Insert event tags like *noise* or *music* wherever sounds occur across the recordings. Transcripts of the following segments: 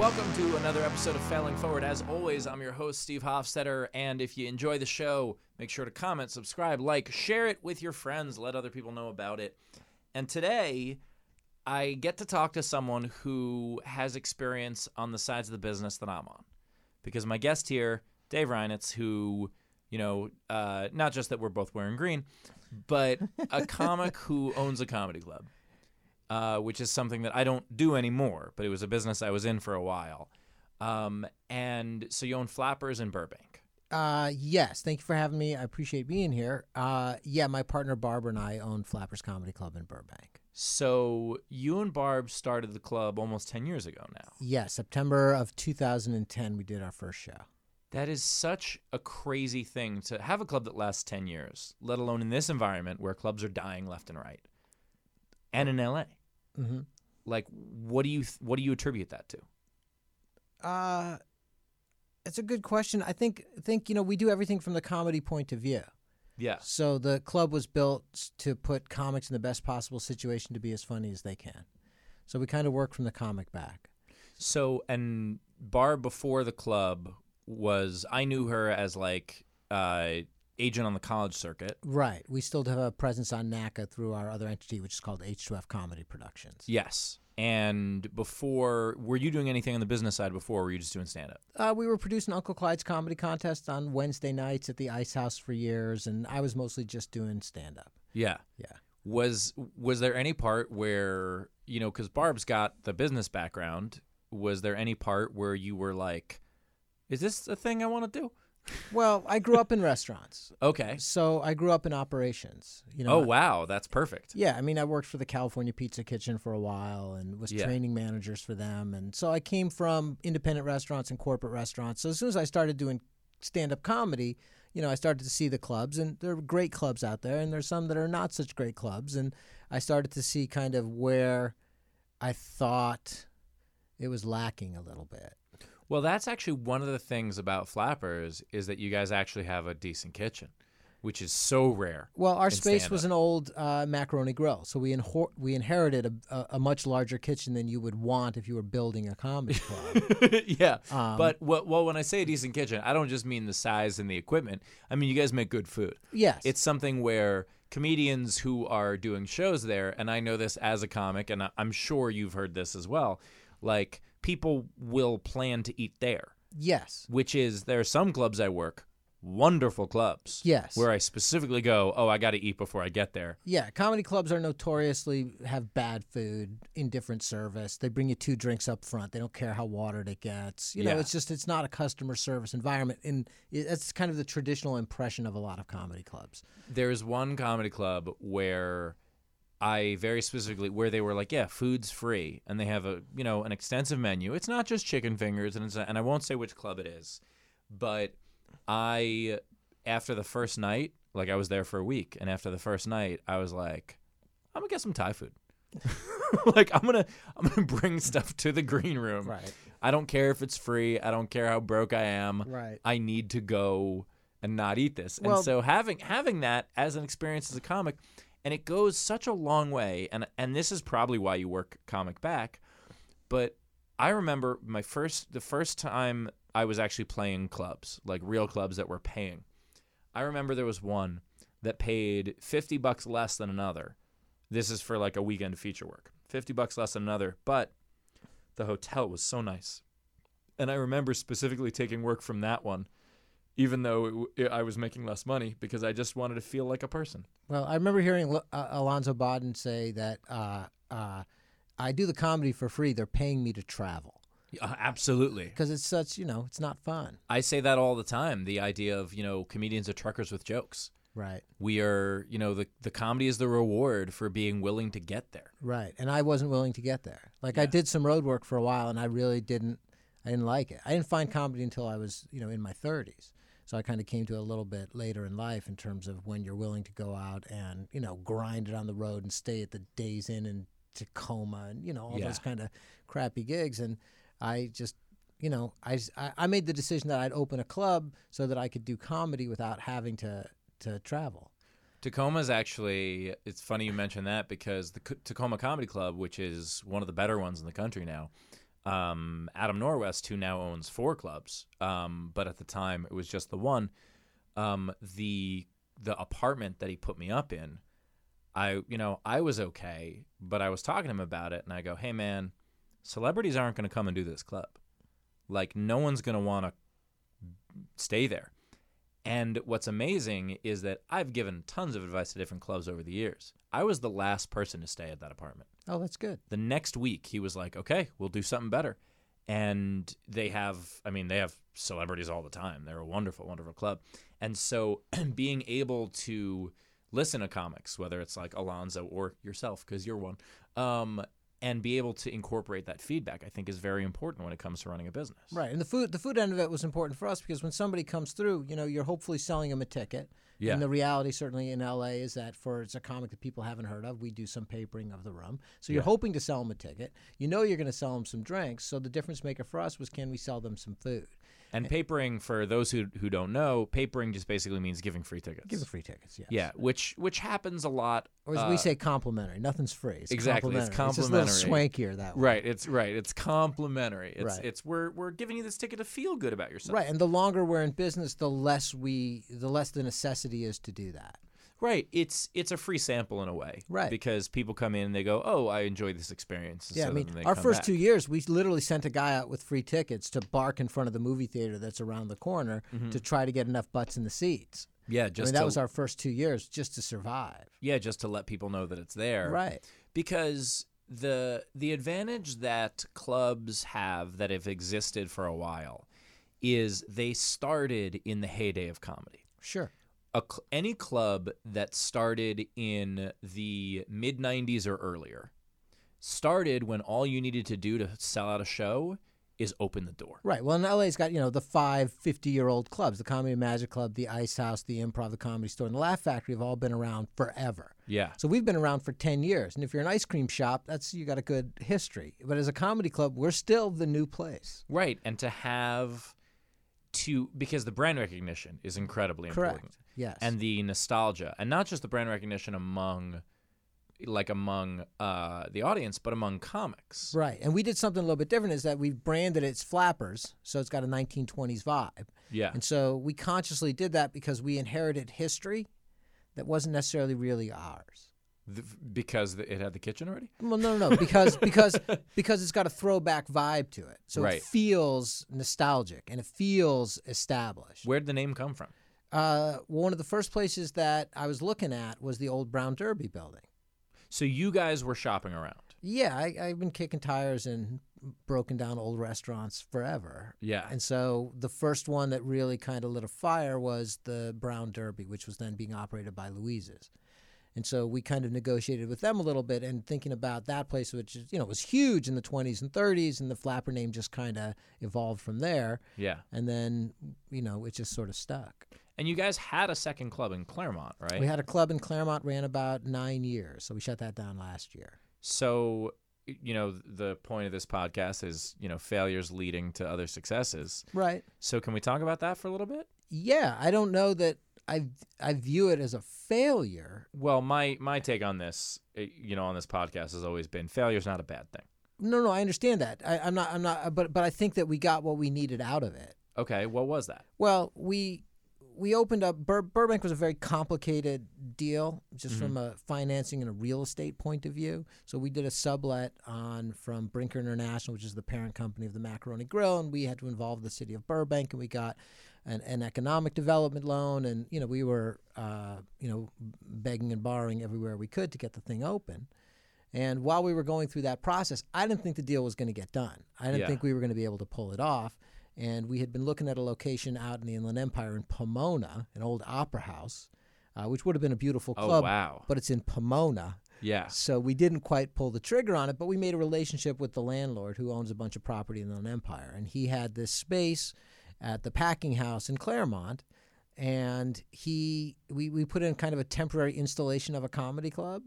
Welcome to another episode of Failing Forward. As always, I'm your host, Steve Hofstetter. And if you enjoy the show, make sure to comment, subscribe, like, share it with your friends, let other people know about it. And today, I get to talk to someone who has experience on the sides of the business that I'm on. Because my guest here, Dave Reinitz, who, you know, uh, not just that we're both wearing green, but a comic *laughs* who owns a comedy club uh, which is something that I don't do anymore, but it was a business I was in for a while. Um, and so you own Flappers in Burbank. Uh, yes. Thank you for having me. I appreciate being here. Uh, yeah, my partner Barbara and I own Flappers Comedy Club in Burbank. So you and Barb started the club almost 10 years ago now. Yeah, September of 2010, we did our first show. That is such a crazy thing to have a club that lasts 10 years, let alone in this environment where clubs are dying left and right. And in LA. Mm-hmm. Like what do you what do you attribute that to? Uh, it's a good question. I think think you know we do everything from the comedy point of view. Yeah. So the club was built to put comics in the best possible situation to be as funny as they can. So we kind of work from the comic back. So and Barb before the club was I knew her as like uh agent on the college circuit. Right. We still have a presence on NACA through our other entity, which is called H2F Comedy Productions. Yes. And before, were you doing anything on the business side before, or were you just doing stand up? Uh, we were producing Uncle Clyde's Comedy Contest on Wednesday nights at the Ice House for years, and I was mostly just doing stand up. Yeah. Yeah. Was was there any part where you know because Barb's got the business background? Was there any part where you were like, "Is this a thing I want to do"? Well, I grew up in restaurants, Okay. so I grew up in operations. You know, Oh wow, that's perfect. Yeah, I mean, I worked for the California Pizza Kitchen for a while and was Yeah. training managers for them. And so I came from independent restaurants and corporate restaurants. So as soon as I started doing stand up comedy, you know, I started to see the clubs, and there are great clubs out there, and there's some that are not such great clubs. And I started to see kind of where I thought it was lacking a little bit. Well, that's actually one of the things about Flappers is that you guys actually have a decent kitchen, which is so rare. Well, our space was an old uh, macaroni grill, so we inhor- we inherited a, a, a much larger kitchen than you would want if you were building a comedy *laughs* club. yeah. Um, but well, well, when I say a decent kitchen, I don't just mean the size and the equipment. I mean you guys make good food. yes, It's something where comedians who are doing shows there, and I know this as a comic, and I- I'm sure you've heard this as well. Like people will plan to eat there, yes. which is there are some clubs I work, wonderful clubs. Yes. Where I specifically go, oh, I got to eat before I get there. Yeah, comedy clubs are notoriously have bad food, indifferent service. They bring you two drinks up front. They don't care how watered it gets. You know, Yeah. it's just it's not a customer service environment, and that's kind of the traditional impression of a lot of comedy clubs. There's one comedy club where I very specifically where they were like, yeah, food's free, and they have a you know an extensive menu. It's not just chicken fingers, and it's and I won't say which club it is, but I after the first night, like I was there for a week, and after the first night, I was like, I'm gonna get some Thai food. *laughs* like I'm gonna I'm gonna bring stuff to the green room. Right. I don't care if it's free. I don't care how broke I am. Right. I need to go and not eat this. Well- and so having having that as an experience as a comic, and it goes such a long way. And and this is probably why you work comic back. But I remember my first the first time I was actually playing clubs, like real clubs that were paying. I remember there was one that paid 50 bucks less than another. This is for like a weekend feature work. 50 bucks less than another, but the hotel was so nice. And I remember specifically taking work from that one, even though it, it, I was making less money because I just wanted to feel like a person. Well, I remember hearing Lo- uh, Alonzo Bodden say that uh, uh, I do the comedy for free. They're paying me to travel Uh, absolutely. because it's such you know it's not fun. I say that all the time. The idea of, you know, comedians are truckers with jokes. Right. We are, you know, the, the comedy is the reward for being willing to get there. Right. And I wasn't willing to get there. Like I did some road work for a while and I really didn't I didn't like it. I didn't find comedy until I was, you know, in my 30s. So I kind of came to it a little bit later in life in terms of when you're willing to go out and, you know, grind it on the road and stay at the Days Inn in Tacoma and, you know, all Yeah. those kind of crappy gigs and I just you know, I, I made the decision that I'd open a club so that I could do comedy without having to to travel. Tacoma's actually, it's funny you mention that because the C- Tacoma Comedy Club, which is one of the better ones in the country now, um, Adam Norwest, who now owns four clubs, um, but at the time it was just the one. Um, the the apartment that he put me up in, I you know I was okay, but I was talking to him about it, and I go, "Hey man, celebrities aren't going to come and do this club. Like no one's going to want to stay there." And what's amazing is that I've given tons of advice to different clubs over the years. I was the last person to stay at that apartment. Oh, that's good. The next week, he was like, "Okay, we'll do something better." And they have, I mean, they have celebrities all the time. They're a wonderful, wonderful club. And so, *clears throat* being able to listen to comics, whether it's like Alonzo or yourself, because you're one, um, and be able to incorporate that feedback, I think, is very important when it comes to running a business. Right, and the food the food end of it was important for us because when somebody comes through, you know, you're hopefully selling them a ticket. Yeah. And the reality, certainly in LA, is that for it's a comic that people haven't heard of, we do some papering of the room. So you're Yeah. hoping to sell them a ticket. You know you're going to sell them some drinks. So the difference maker for us was can we sell them some food? And papering, for those who who don't know, papering just basically means giving free tickets. Give the free tickets, yes. yeah, which which happens a lot. Or as uh, we say, complimentary. Nothing's free. It's exactly, it's complimentary. It's just a little complimentary. swankier that way. Right, it's right. It's complimentary. It's Right. it's we're we're giving you this ticket to feel good about yourself. Right, and the longer we're in business, the less we, the less the necessity is to do that. Right. It's it's a free sample in a way. Right. Because people come in and they go, "Oh, I enjoy this experience." and Yeah, so I mean, our first back. two years, we literally sent a guy out with free tickets to bark in front of the movie theater that's around the corner to try to get enough butts in the seats. Yeah, I Mm-hmm. just mean, that to, was our first two years just to survive. yeah, just to let people know that it's there. Right. Because the the advantage that clubs have that have existed for a while is they started in the heyday of comedy. Sure. A any club that started in the mid 90s or earlier started when all you needed to do to sell out a show is open the door. Right. Well, and LA's got, you know, the five 50 year old clubs the Comedy Magic Club, the Ice House, the Improv, the Comedy Store, and the Laugh Factory have all been around forever. Yeah. So we've been around for 10 years. And if you're an ice cream shop, that's you got a good history. But as a comedy club, we're still the new place. Right. And to have to because the brand recognition is incredibly Correct. important. Yes. And the nostalgia. And not just the brand recognition among like among uh, the audience, but among comics. Right. And we did something a little bit different is that we've branded it as Flappers, so it's got a 1920s vibe. Yeah. And so we consciously did that because we inherited history that wasn't necessarily really ours. Th- because it had the kitchen already? Well, no, no, no, because *laughs* because because it's got a throwback vibe to it, so Right. it feels nostalgic and it feels established. Where'd the name come from? Uh, one of the first places that I was looking at was the old Brown Derby building. So you guys were shopping around. Yeah, I, I've been kicking tires and broken down old restaurants forever. Yeah. And so the first one that really kind of lit a fire was the Brown Derby, which was then being operated by Louise's. And so we kind of negotiated with them a little bit and thinking about that place, which is, you know, was huge in the 20s and 30s, and the Flapper name just kind of evolved from there. yeah. And then, you know, it just sort of stuck. And you guys had a second club in Claremont, right? We had a club in Claremont, ran about nine years. So we shut that down last year. so, you know, the point of this podcast is, you know, failures leading to other successes. Right. So, can we talk about that for a little bit? Yeah. I don't know that I, I view it as a failure. Well, my my take on this, eh, you know, on this podcast has always been failure's not a bad thing. No, no, I understand that. I, I'm not, I'm not, but, but I think that we got what we needed out of it. Okay, what was that? Well, we we opened up Bur- Burbank was a very complicated deal just from a financing and a real estate point of view. So we did a sublet on from Brinker International, which is the parent company of the Macaroni Grill, and we had to involve the city of Burbank, and we got an, an economic development loan, and you know we were uh, you know begging and borrowing everywhere we could to get the thing open. And while we were going through that process, I didn't think the deal was going to get done. I didn't Yeah. think we were going to be able to pull it off. And we had been looking at a location out in the Inland Empire in Pomona, an old opera house, uh, which would have been a beautiful club. Oh, club. wow. But it's in Pomona. Yeah. So we didn't quite pull the trigger on it, but we made a relationship with the landlord who owns a bunch of property in the Inland Empire. And he had this space at the packing house in Claremont. And he, we, we put in kind of a temporary installation of a comedy club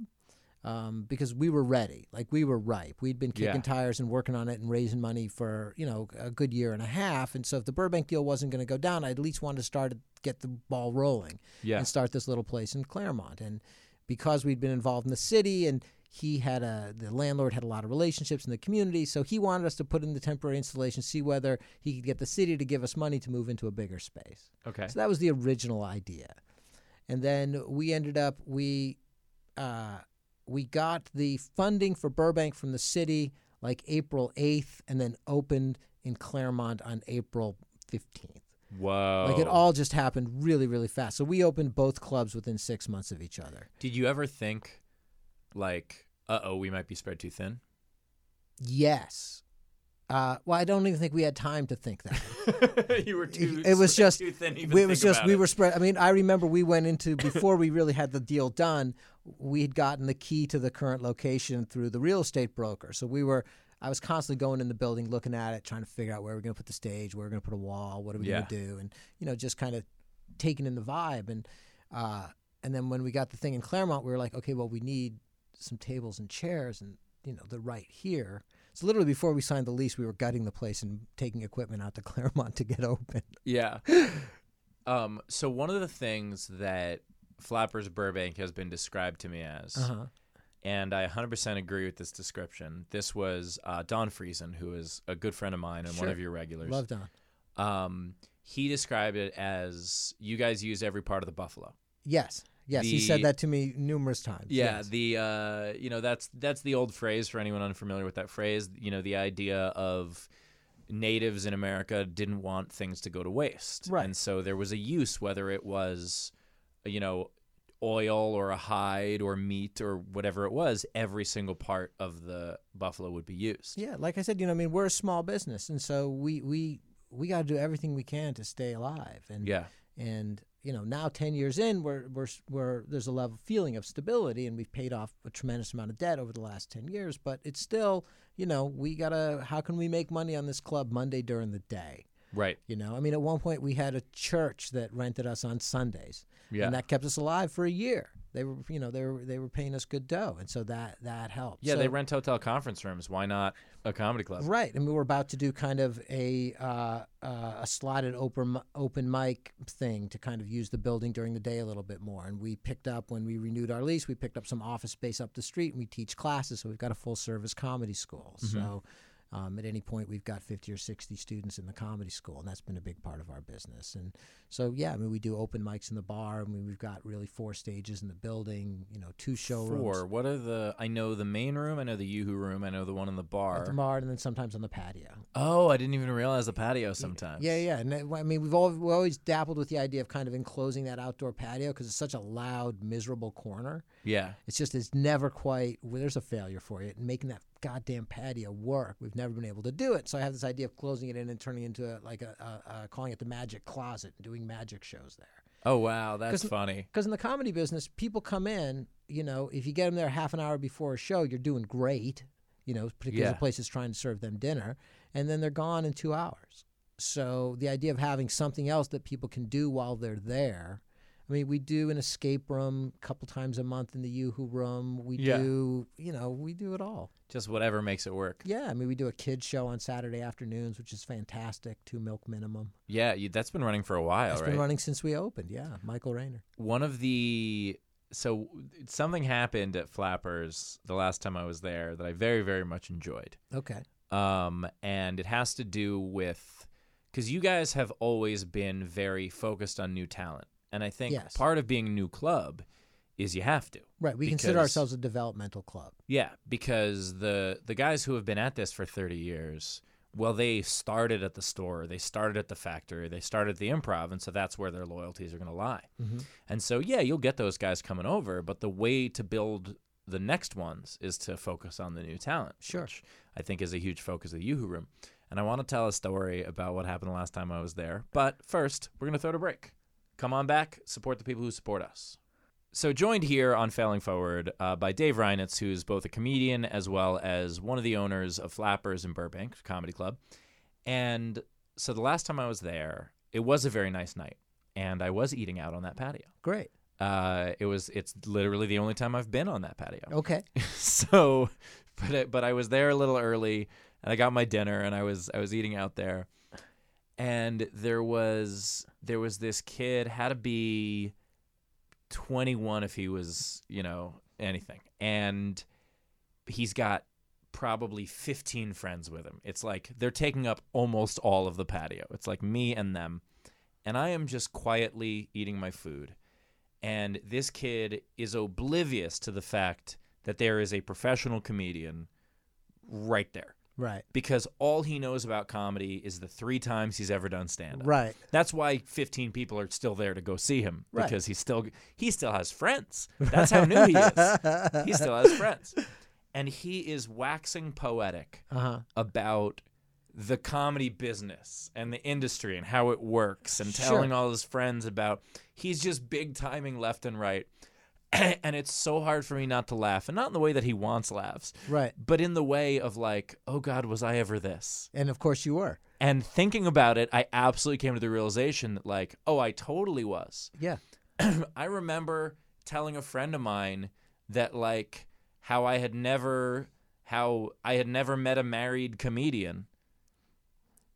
um, because we were ready. Like we were ripe. We'd been kicking Yeah. tires and working on it and raising money for you know a good year and a half. And so if the Burbank deal wasn't going to go down, I at least wanted to start to get the ball rolling Yeah. and start this little place in Claremont. And because we'd been involved in the city and he had a the landlord had a lot of relationships in the community, so he wanted us to put in the temporary installation, see whether he could get the city to give us money to move into a bigger space. Okay. So that was the original idea, and then we ended up we uh, we got the funding for Burbank from the city like April eighth, and then opened in Claremont on April fifteenth. Whoa. Like it all just happened really, really fast. So we opened both clubs within six months of each other. Did you ever think, like, uh oh, we might be spread too thin? Yes. Uh, well, I don't even think we had time to think that. *laughs* you were too. it was just too thin. even we, it was just we it. were spread. I mean, I remember we went into before we really had the deal done. We had gotten the key to the current location through the real estate broker. So we were. I was constantly going in the building, looking at it, trying to figure out where we're going to put the stage, where we're going to put a wall, what are we Yeah. going to do, and you know, just kind of taking in the vibe. And uh, and then when we got the thing in Claremont, we were like, okay, well, we need some tables and chairs, and you know, they're right here. So literally before we signed the lease, we were gutting the place and taking equipment out to *laughs* Claremont to get open. Yeah. *laughs* um. So one of the things that Flappers Burbank has been described to me as, Uh-huh. and I 100% agree with this description. This was uh, Don Friesen, who is a good friend of mine and one of your regulars. Love Don. Um, he described it as you guys use every part of the buffalo. Yes, yes, he said that to me numerous times. Yeah, yes. the uh, you know that's that's the old phrase for anyone unfamiliar with that phrase. You know, the idea of natives in America didn't want things to go to waste, Right. And so there was a use, whether it was, you know, oil or a hide or meat or whatever it was. Every single part of the buffalo would be used. yeah. Like I said, you know, I mean, we're a small business, and so we we we got to do everything we can to stay alive. And Yeah. and you know, now ten years in, we're we're we're there's a level feeling of stability, and we've paid off a tremendous amount of debt over the last ten years. But it's still, you know, we gotta. How can we make money on this club Monday during the day? Right. You know, I mean, at one point we had a church that rented us on Sundays. Yeah. and that kept us alive for a year. They were, you know, they were they were paying us good dough, and so that that helped. yeah, So- they rent hotel conference rooms. Why not a comedy club? right, and we were about to do kind of a uh, uh, a slotted open open mic thing to kind of use the building during the day a little bit more. And we picked up when we renewed our lease, we picked up some office space up the street, and we teach classes. So we've got a full service comedy school. So. Um, at any point, we've got 50 or 60 students in the comedy school, and that's been a big part of our business. And so, yeah, I mean, we do open mics in the bar. I mean, we've got really four stages in the building, you know, two showrooms. Four. What are the? I know the main room. I know the Yoo-Hoo room. I know the one in the bar. At the bar, and then sometimes on the patio. Oh, I didn't even realize the patio sometimes. Yeah, yeah. And I mean, we've all we always dappled with the idea of kind of enclosing that outdoor patio because it's such a loud, miserable corner. Yeah. It's just it's never quite. Well, there's a failure for it, and making that goddamn patio work, we've never been able to do it. So I have this idea of closing it in and turning it into a, like a, a, a calling it the magic closet and doing magic shows there. Oh wow, that's 'Cause- funny. Because in the comedy business, people come in, you know, if you get them there half an hour before a show, you're doing great, you know, particularly Yeah. the place is trying to serve them dinner, and then they're gone in two hours. So the idea of having something else that people can do while they're there. I mean, we do an escape room a couple times a month in the Yoo-Hoo room. We Yeah. do, you know, we do it all. Just whatever makes it work. Yeah, I mean, we do a kids show on Saturday afternoons, which is fantastic. Two milk minimum. Yeah, you, that's been running for a while, It's right? been running since we opened. Yeah, Michael Rayner. One of the so something happened at Flappers the last time I was there that I very very much enjoyed. Okay. Um, and it has to do with because you guys have always been very focused on new talent, and I think Yes. part of being a new club is you have to. Right. We consider ourselves a developmental club. Yeah, because the the guys who have been at this for 30 years, well they started at the store, they started at the factory, they started at the improv and so that's where their loyalties are going to lie. Mm-hmm. And so yeah, you'll get those guys coming over, but the way to build the next ones is to focus on the new talent, Sure. which I think is a huge focus of the Yoo-Hoo Room. And I want to tell a story about what happened the last time I was there. But first, we're going to throw it a break. Come on back, support the people who support us. So, joined here on Failing Forward uh, by Dave Reinitz, who's both a comedian as well as one of the owners of Flappers in Burbank Comedy Club. And so, the last time I was there, it was a very nice night, and I was eating out on that patio. Great. Uh, it was it's literally the only time I've been on that patio. Okay. *laughs* so, but I, but I was there a little early, and I got my dinner, and I was I was eating out there, and there was there was this kid had to be twenty one if he was you know anything, and he's got probably 15 friends with him. It's like they're taking up almost all of the patio. It's like me and them. And I am just quietly eating my food. And this kid is oblivious to the fact that there is a professional comedian right there Right. because all he knows about comedy is the three times he's ever done stand up. Right. That's why 15 people are still there to go see him Right. because he still he still has friends. That's how new he is. *laughs* He still has friends. And he is waxing poetic Uh huh. about the comedy business and the industry and how it works and Sure. telling all his friends about he's just big timing left and right. *clears throat* and it's so hard for me not to laugh and not in the way that he wants laughs Right. but in the way of like oh god was i ever this And of course you were. and thinking about it i absolutely came to the realization that like oh i totally was Yeah. *clears throat* I remember telling a friend of mine that like how I had never how I had never met a married comedian.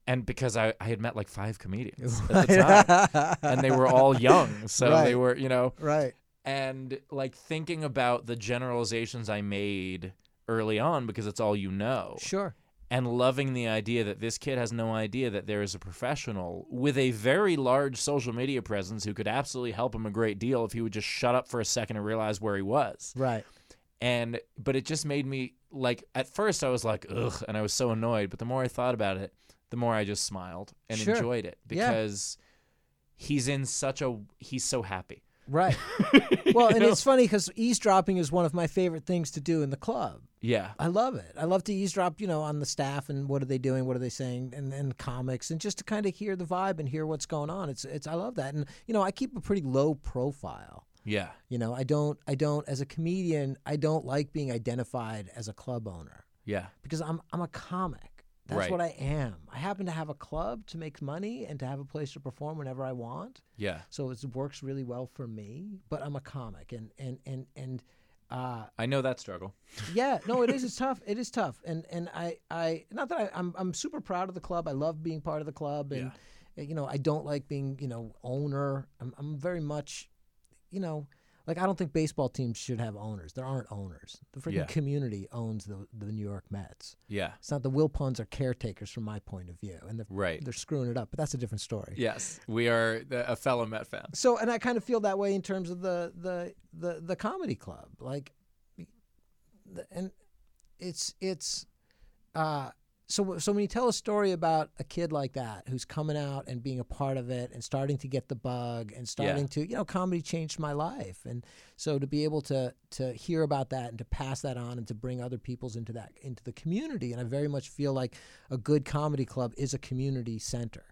And because I, I had met like five comedians at the time. and they were all young. So they were, you know, right. And like thinking about the generalizations I made early on because it's all you know Sure. and loving the idea that this kid has no idea that there is a professional with a very large social media presence who could absolutely help him a great deal if he would just shut up for a second and realize where he was. Right. And but it just made me like at first I was like ugh and I was so annoyed, but the more I thought about it, the more I just smiled and Sure. enjoyed it Yeah. because he's in such a he's so happy. Right. *laughs* Well, and know? it's funny because eavesdropping is one of my favorite things to do in the club. yeah. I love it. I love to eavesdrop, you know, on the staff and what are they doing, what are they saying, and, and comics, and just to kind of hear the vibe and hear what's going on. It's it's I love that, and you know, I keep a pretty low profile. Yeah. You know, I don't I don't as a comedian, I don't like being identified as a club owner Yeah. because I'm I'm a comic. That's Right. what I am. I happen to have a club to make money and to have a place to perform whenever I want. Yeah. So it works really well for me. But I'm a comic, and and and and uh, I know that struggle. yeah, no, it is. *laughs* It's tough. It is tough, and and I I not that I, I'm I'm super proud of the club. I love being part of the club, and uh, you know I don't like being you know owner. I'm I'm very much, you know. Like I don't think baseball teams should have owners. There aren't owners. The freaking Yeah. community owns the the New York Mets. Yeah. It's not the Wilpons are caretakers from my point of view, and they're Right. they're screwing it up. But that's a different story. Yes. We are the- a fellow Met fan. So, and I kind of feel that way in terms of the the the the comedy club, like, the, and it's it's, uh, so so when you tell a story about a kid like that who's coming out and being a part of it and starting to get the bug and starting to you know comedy changed my life and so to be able to to hear about that and to pass that on and to bring other people's into that into the community and I very much feel like a good comedy club is a community center.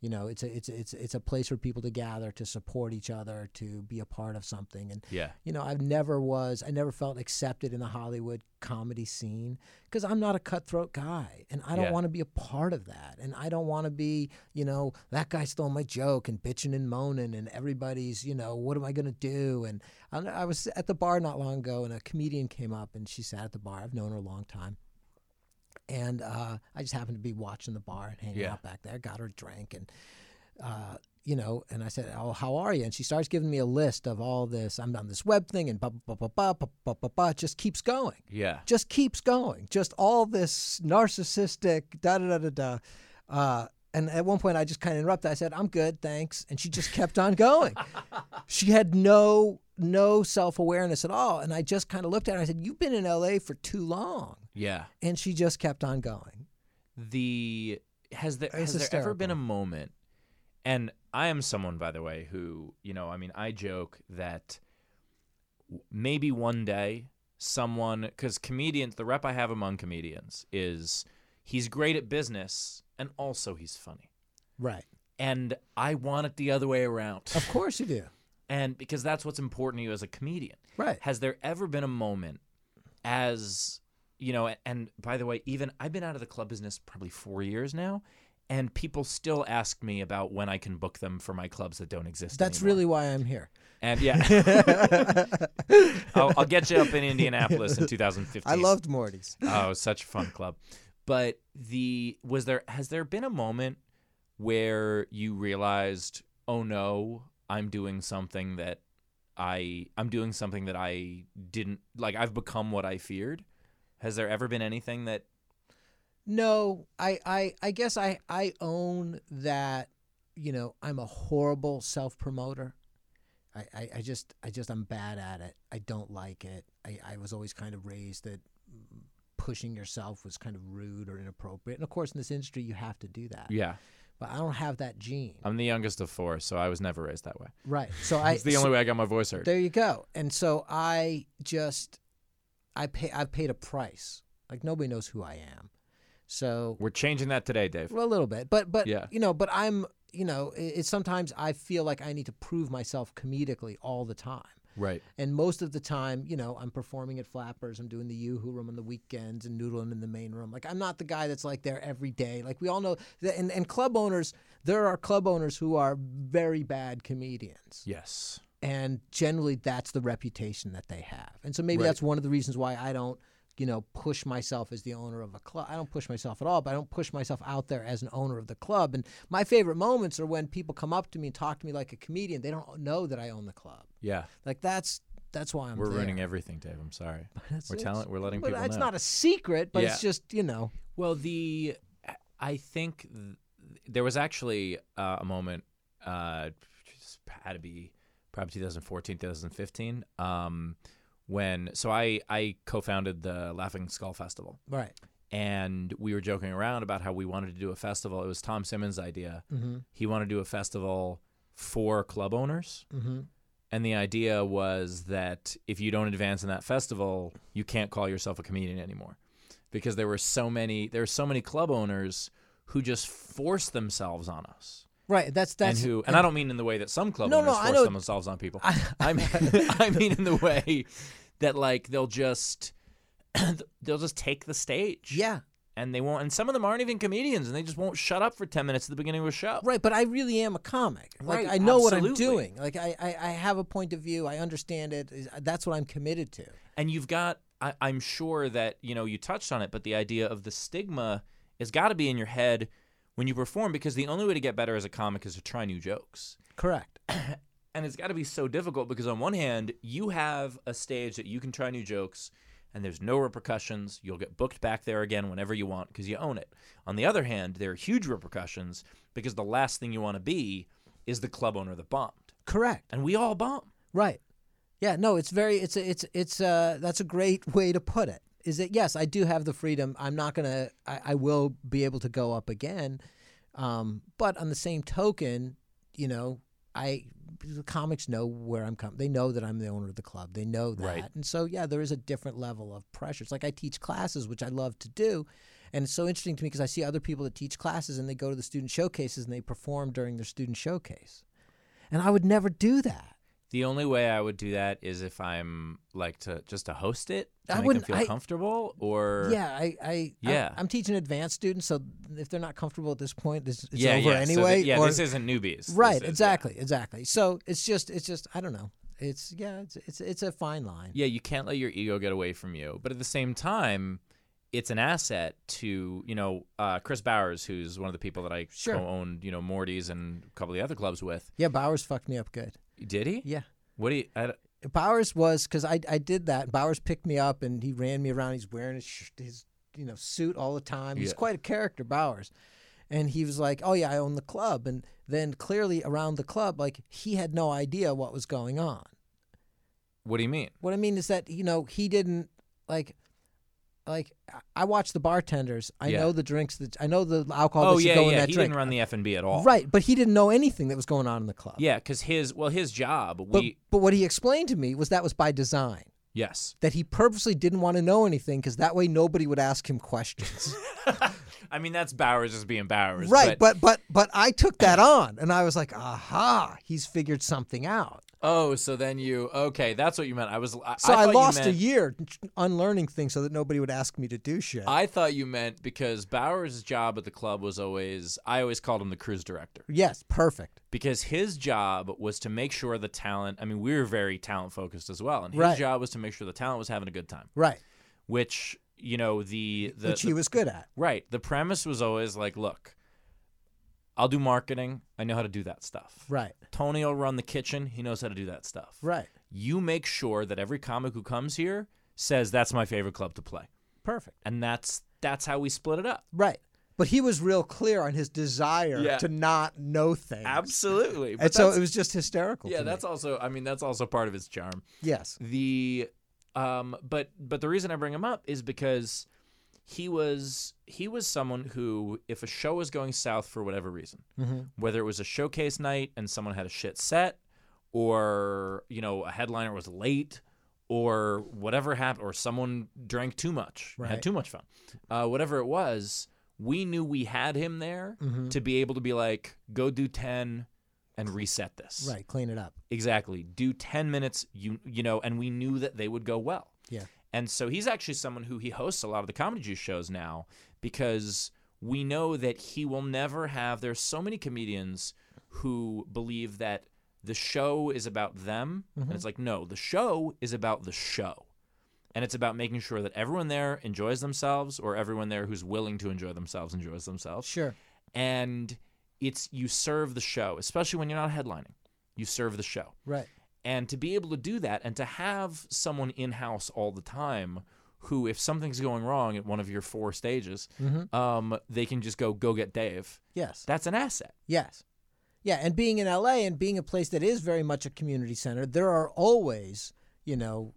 You know, it's a it's a- it's a- it's a place for people to gather, to support each other, to be a part of something. And Yeah. you know, I've never was, I never felt accepted in the Hollywood comedy scene because I'm not a cutthroat guy, and I don't Yeah. want to be a part of that, and I don't want to be, you know, that guy stole my joke and bitching and moaning, and everybody's, you know, what am I gonna do? And I, I was at the bar not long ago, and a comedian came up, and she sat at the bar. I've known her a long time. And uh, I just happened to be watching the bar and hanging Yeah. out back there. Got her a drink, and uh, you know, and I said, "Oh, how are you?" And she starts giving me a list of all this. I'm on this web thing, and ba ba ba ba ba ba ba ba. Just keeps going, Yeah. just keeps going. Just all this narcissistic da da da da da. Uh, and at one point, I just kind of interrupted. I said, "I'm good, thanks," and she just kept on going. *laughs* she had no no self awareness at all, and I just kind of looked at her. and I said, "You've been in L.A. for too long," Yeah. and she just kept on going. the has there has there ever been a moment and I am someone by the way who, you know, I mean, I joke that maybe one day someone cuz comedians the rep I have among comedians is he's great at business and also he's funny. Right. And I want it the other way around. Of course you do. *laughs* and because that's what's important to you as a comedian. Right. Has there ever been a moment as you know, and by the way, even I've been out of the club business probably four years now, and people still ask me about when I can book them for my clubs that don't exist. That's anymore. really why I'm here. and yeah, *laughs* I'll, I'll get you up in Indianapolis in *laughs* 2015. I loved Morty's. Oh, it was such a fun club. But the was there has there been a moment where you realized, oh no, I'm doing something that I I'm doing something that I didn't like I've become what I feared? Has there ever been anything that No, I, I, I guess I, I own that. You know, I'm a horrible self promoter. I, I, I just, I just, I'm bad at it. I don't like it. I, I was always kind of raised that pushing yourself was kind of rude or inappropriate. And of course, in this industry, you have to do that. Yeah. But I don't have that gene. I'm the youngest of four, so I was never raised that way. Right. So I. *laughs* It's the so- only way I got my voice heard. There you go. And so I just I pay I've paid a price. Like nobody knows who I am. So We're changing that today, Dave. well, a little bit. But but Yeah. you know, but I'm you know, it, it's sometimes I feel like I need to prove myself comedically all the time. Right. And most of the time, you know, I'm performing at Flappers. I'm doing the Yoo-Hoo room on the weekends and noodling in the main room. Like I'm not the guy that's like there every day. Like we all know that and, and club owners, there are club owners who are very bad comedians Yes. And generally that's the reputation that they have and so maybe Right. that's one of the reasons why i don't you know push myself as the owner of a club i don't push myself at all but i don't push myself out there as an owner of the club and my favorite moments are when people come up to me and talk to me like a comedian they don't know that i own the club Yeah. like that's that's why i'm We're there. ruining everything, Dave. I'm sorry. *laughs* We're it's- telling. We're letting but people it's know. not a secret but it's just you know Well, the I think th- there was actually uh, a moment. Uh, just had to be probably 2014, 2015. Um, when so I I co-founded the Laughing Skull Festival, right and we were joking around about how we wanted to do a festival. It was Tom Simmons' idea. mm-hmm, He wanted to do a festival for club owners. mm-hmm. And the idea was that if you don't advance in that festival, you can't call yourself a comedian anymore, because there were so many there were so many club owners who just forced themselves on us, right that's that's and who and I don't mean in the way that some club No, owners no, force themselves on people. I- *laughs* I mean *laughs* I mean in the way that like they'll just *clears throat* they'll just take the stage, yeah and they won't. And some of them aren't even comedians, and they just won't shut up for ten minutes at the beginning of a show. Right, but I really am a comic. Like Right, I know what I'm doing. Like I, I, I have a point of view. I understand it. That's what I'm committed to. and you've got I, i'm sure that you know you touched on it but the idea of the stigma has got to be in your head when you perform because the only way to get better as a comic is to try new jokes Correct. *clears throat* and it's got to be so difficult because on one hand you have a stage that you can try new jokes and there's no repercussions you'll get booked back there again whenever you want because you own it on the other hand there are huge repercussions because the last thing you want to be is the club owner that bombed Correct. and we all bomb Right. Yeah. No. It's very. It's a, it's it's uh that's a great way to put it. Is that yes? I do have the freedom. I'm not gonna. I, I will be able to go up again. Um, but on the same token, you know, I the comics know where I'm coming. They know that I'm the owner of the club. They know that, Right. and so yeah, there is a different level of pressure. It's like I teach classes, which I love to do, and it's so interesting to me because I see other people that teach classes and they go to the student showcases and they perform during their student showcase, and I would never do that. The only way I would do that is if I'm like to just to host it to I make them wouldn't- feel I- comfortable, or Yeah, I, I, Yeah. I, am teaching advanced students, so if they're not comfortable at this point, it's, it's yeah, over yeah. So anyway. th- yeah, or- this isn't newbies. Right, is- yeah. exactly, exactly. So it's just, it's just, I don't know. It's yeah, it's it's it's a fine line. Yeah, you can't let your ego get away from you, but at the same time, it's an asset to you know uh, Chris Bowers, who's one of the people that I Sure. co-owned you know Morty's and a couple of the other clubs with. Yeah, Bowers fucked me up good. Did he? Yeah. What do you? I, don't- Bowers was because I I did that. Bowers picked me up and he ran me around. He's wearing his his you know suit all the time. He's Yeah. quite a character, Bowers. And he was like, "Oh yeah, I own the club." And then clearly around the club, like he had no idea what was going on. what do you mean? What I mean is that you know he didn't like like I watch the bartenders. I Yeah. know the drinks that I know the alcohol Oh that should yeah, go in yeah. that He drink. didn't run the F and B at all. Right, but he didn't know anything that was going on in the club. Yeah, because his well, his job. But We but what he explained to me was that was by design. yes. That he purposely didn't want to know anything because that way nobody would ask him questions. *laughs* I mean, that's Bowers just being Bowers. right, but but but I took that on and I was like, aha, he's figured something out. Oh, so then you okay? That's what you meant. I was. I, So I, you lost a year unlearning things so that nobody would ask me to do shit. I thought you meant because Bowers' job at the club was always. I always called him the cruise director yes, perfect. because his job was to make sure the talent. I mean, we were very talent focused as well, and his Right. job was to make sure the talent was having a good time. Right. Which you know the the, which the he was good at. right. The premise was always like, look, I'll do marketing. I know how to do that stuff. Right. Tony will run the kitchen. He knows how to do that stuff. Right. You make sure that every comic who comes here says that's my favorite club to play. perfect. and that's that's how we split it up. Right. But he was real clear on his desire Yeah. to not know things. Absolutely. But And so it was just hysterical. yeah, that's also. I mean, that's also part of his charm. yes. The, um, but but the reason I bring him up is because he was he was someone who, if a show was going south for whatever reason, Mm-hmm. whether it was a showcase night and someone had a shit set, or you know a headliner was late, or whatever happened, or someone drank too much, Right. had too much fun, uh, whatever it was, we knew we had him there Mm-hmm. to be able to be like, go do ten and reset this. Right. Clean it up. Exactly. Do 10 minutes, you you know, and we knew that they would go well. Yeah. And so he's actually someone who he hosts a lot of the comedy juice shows now because we know that he will never have there's so many comedians who believe that the show is about them and it's mm-hmm. like no, the show is about the show. And it's about making sure that everyone there enjoys themselves or everyone there who's willing to enjoy themselves enjoys themselves Sure. and it's you serve the show, especially when you're not headlining. You serve the show. Right. And to be able to do that and to have someone in house all the time who, if something's going wrong at one of your four stages, Mm-hmm. um, they can just go, go get Dave. Yes. That's an asset. Yes. Yeah, and being in LA and being a place that is very much a community center, there are always, you know,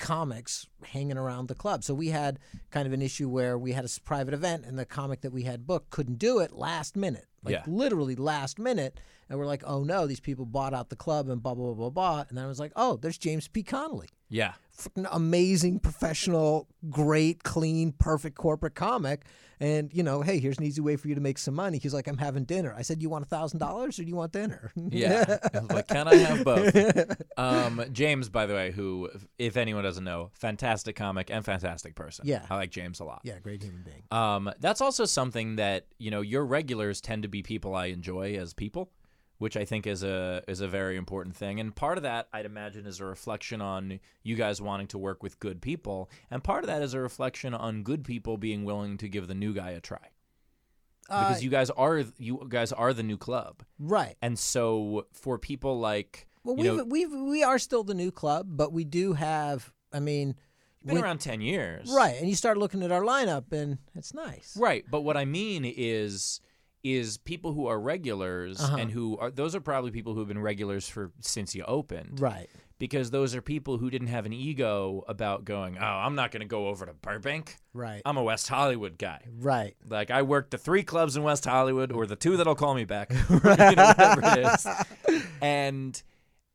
comics hanging around the club. So we had kind of an issue where we had a private event and the comic that we had booked couldn't do it last minute. Like Yeah. literally last minute. And we're like, oh no, these people bought out the club and blah, blah, blah, blah, blah. And then I was like, oh, there's James P. Connolly. Yeah. Amazing, professional, great, clean, perfect corporate comic. And, you know, hey, here's an easy way for you to make some money. He's like, I'm having dinner. I said, You want a $1,000 or do you want dinner? Yeah. *laughs* I like, can I have both? um, James, by the way, who, if anyone doesn't know, fantastic comic and fantastic person. Yeah. I like James a lot. yeah, great human being. Um, that's also something that you know your regulars tend to be people I enjoy as people, which I think is a is a very important thing. And part of that, I'd imagine, is a reflection on you guys wanting to work with good people, and part of that is a reflection on good people being willing to give the new guy a try because Uh, you guys are you guys are the new club, right. and so for people like Well, know, we've, we are still the new club, but we do have, I mean, been when- around ten years, right. And you start looking at our lineup and it's nice. Right, but what I mean is is people who are regulars Uh-huh. and who are those are probably people who've been regulars for since you opened. Right. Because those are people who didn't have an ego about going, "Oh, I'm not going to go over to Burbank. Right. I'm a West Hollywood guy." right. Like I worked the three clubs in West Hollywood or the two that'll call me back. *laughs* *laughs* you know, whatever it is. And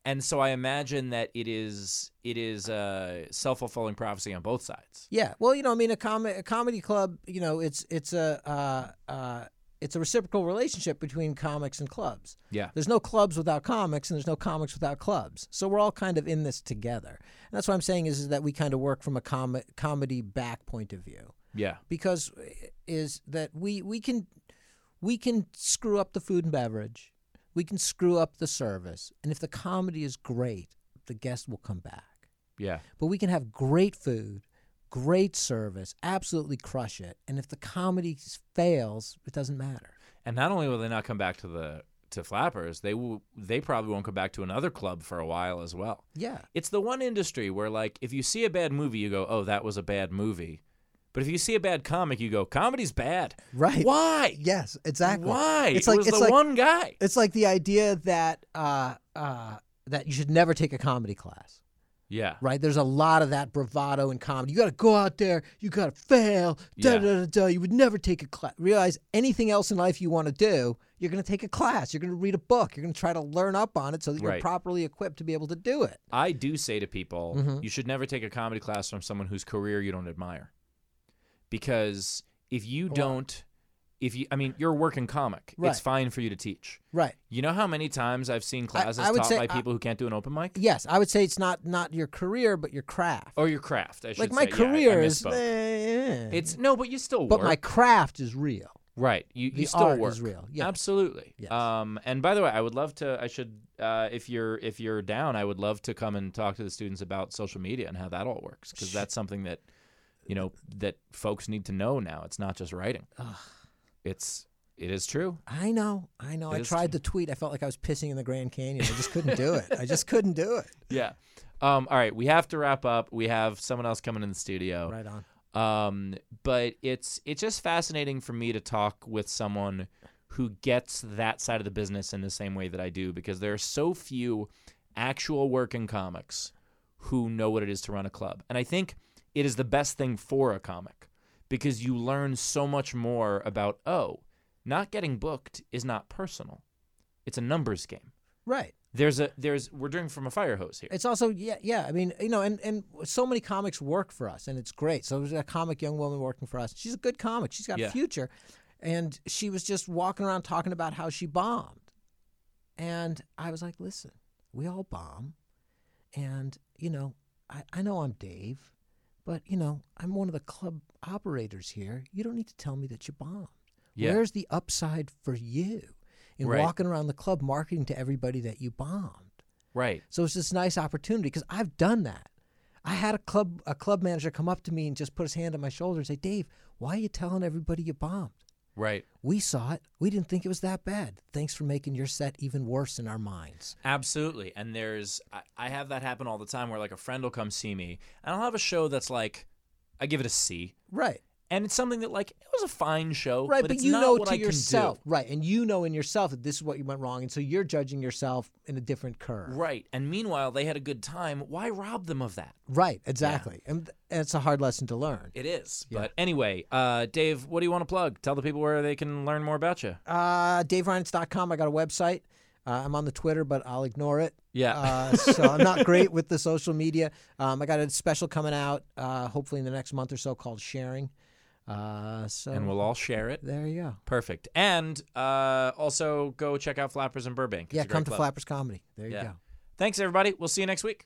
and so I imagine that it is it is a self-fulfilling prophecy on both sides. Yeah. Well, you know, I mean, a, com- a comedy club, you know, it's it's a uh, uh, it's a reciprocal relationship between comics and clubs. Yeah. There's no clubs without comics, and there's no comics without clubs. So we're all kind of in this together. And that's what I'm saying is, is that we kind of work from a com- comedy back point of view Yeah. because eh, is that we we can we can screw up the food and beverage, we can screw up the service, and if the comedy is great, the guest will come back. Yeah. But we can have great food, great service, absolutely crush it, and if the comedy fails, it doesn't matter. And not only will they not come back to the to Flappers, they will they probably won't come back to another club for a while as well. Yeah. It's the one industry where like if you see a bad movie, you go, "Oh, that was a bad movie." But if you see a bad comic, you go, "Comedy's bad." Right. Why? Yes, exactly. Why? It's it like was it's the like one guy. it's like the idea that uh, uh, that you should never take a comedy class. Yeah. right? There's a lot of that bravado in comedy. You got to go out there, you got to fail, da Yeah. da da da. You would never take a class. Realize anything else in life you want to do, you're going to take a class. You're going to read a book. You're going to try to learn up on it so that you're Right. properly equipped to be able to do it. I do say to people, Mhm. you should never take a comedy class from someone whose career you don't admire. Because if you don't if you I mean, you're a working comic. Right. It's fine for you to teach. Right. You know how many times I've seen classes I would taught say by I- people who can't do an open mic? Yes, I would say it's not not your career, but your craft. Or your craft, I should like my say. Yeah, I- I career is, misspoke. eh, It's no, but you still work. but work. my craft is real. right. You The you still art work. is real. Yeah. Absolutely. Yes. Um and by the way, I would love to I should uh if you're if you're down, I would love to come and talk to the students about social media and how that all works cuz that's something that you know that folks need to know now. It's not just writing. Ugh. It's it is true. I know, I know. It I tried to tweet. I felt like I was pissing in the Grand Canyon. I just couldn't do it. I just couldn't do it. *laughs* Yeah. Um all right, we have to wrap up. We have someone else coming in the studio. Right on. Um, but it's it's just fascinating for me to talk with someone who gets that side of the business in the same way that I do because there are so few actual working comics who know what it is to run a club. And I think it is the best thing for a comic because you learn so much more about oh, not getting booked is not personal. It's a numbers game. Right. There's a there's we're drinking from a fire hose here. It's also yeah yeah I mean you know and and so many comics work for us and it's great. So there's a comic young woman working for us. She's a good comic. She's got Yeah. a future, and she was just walking around talking about how she bombed, and I was like, listen, we all bomb, and you know I I know I'm Dave, but you know I'm one of the club operators here. You don't need to tell me that you bombed. Yeah. Where's the upside for you in Right. walking around the club marketing to everybody that you bombed? right. So it's this nice opportunity because I've done that. I had a club a club manager come up to me and just put his hand on my shoulder and say, "Dave, why are you telling everybody you bombed? Right. We saw it. We didn't think it was that bad. Thanks for making your set even worse in our minds." Absolutely. And there's, I, I have that happen all the time where like a friend will come see me and I'll have a show that's like, I give it a C. Right. And it's something that like, it was a fine show. Right, but, but, it's you not know what to I yourself, right, and you know in yourself that this is what you went wrong, and so you're judging yourself in a different curve. Right. And meanwhile, they had a good time. Why rob them of that? Right, exactly, and, and it's a hard lesson to learn. It is. Yeah. But anyway, uh, Dave, what do you want to plug? Tell the people where they can learn more about you. Uh, DaveReinitz.com. I got a website. Uh, I'm on the Twitter, but I'll ignore it. Yeah. Uh, so I'm not great with the social media. Um, I got a special coming out, uh, hopefully in the next month or so, called Sharing. Uh, so and we'll all share it. there you go. Perfect. And uh, also go check out Flappers in Burbank. It's yeah, a great come to club. Flappers Comedy. There you Yeah. go. Thanks, everybody. We'll see you next week.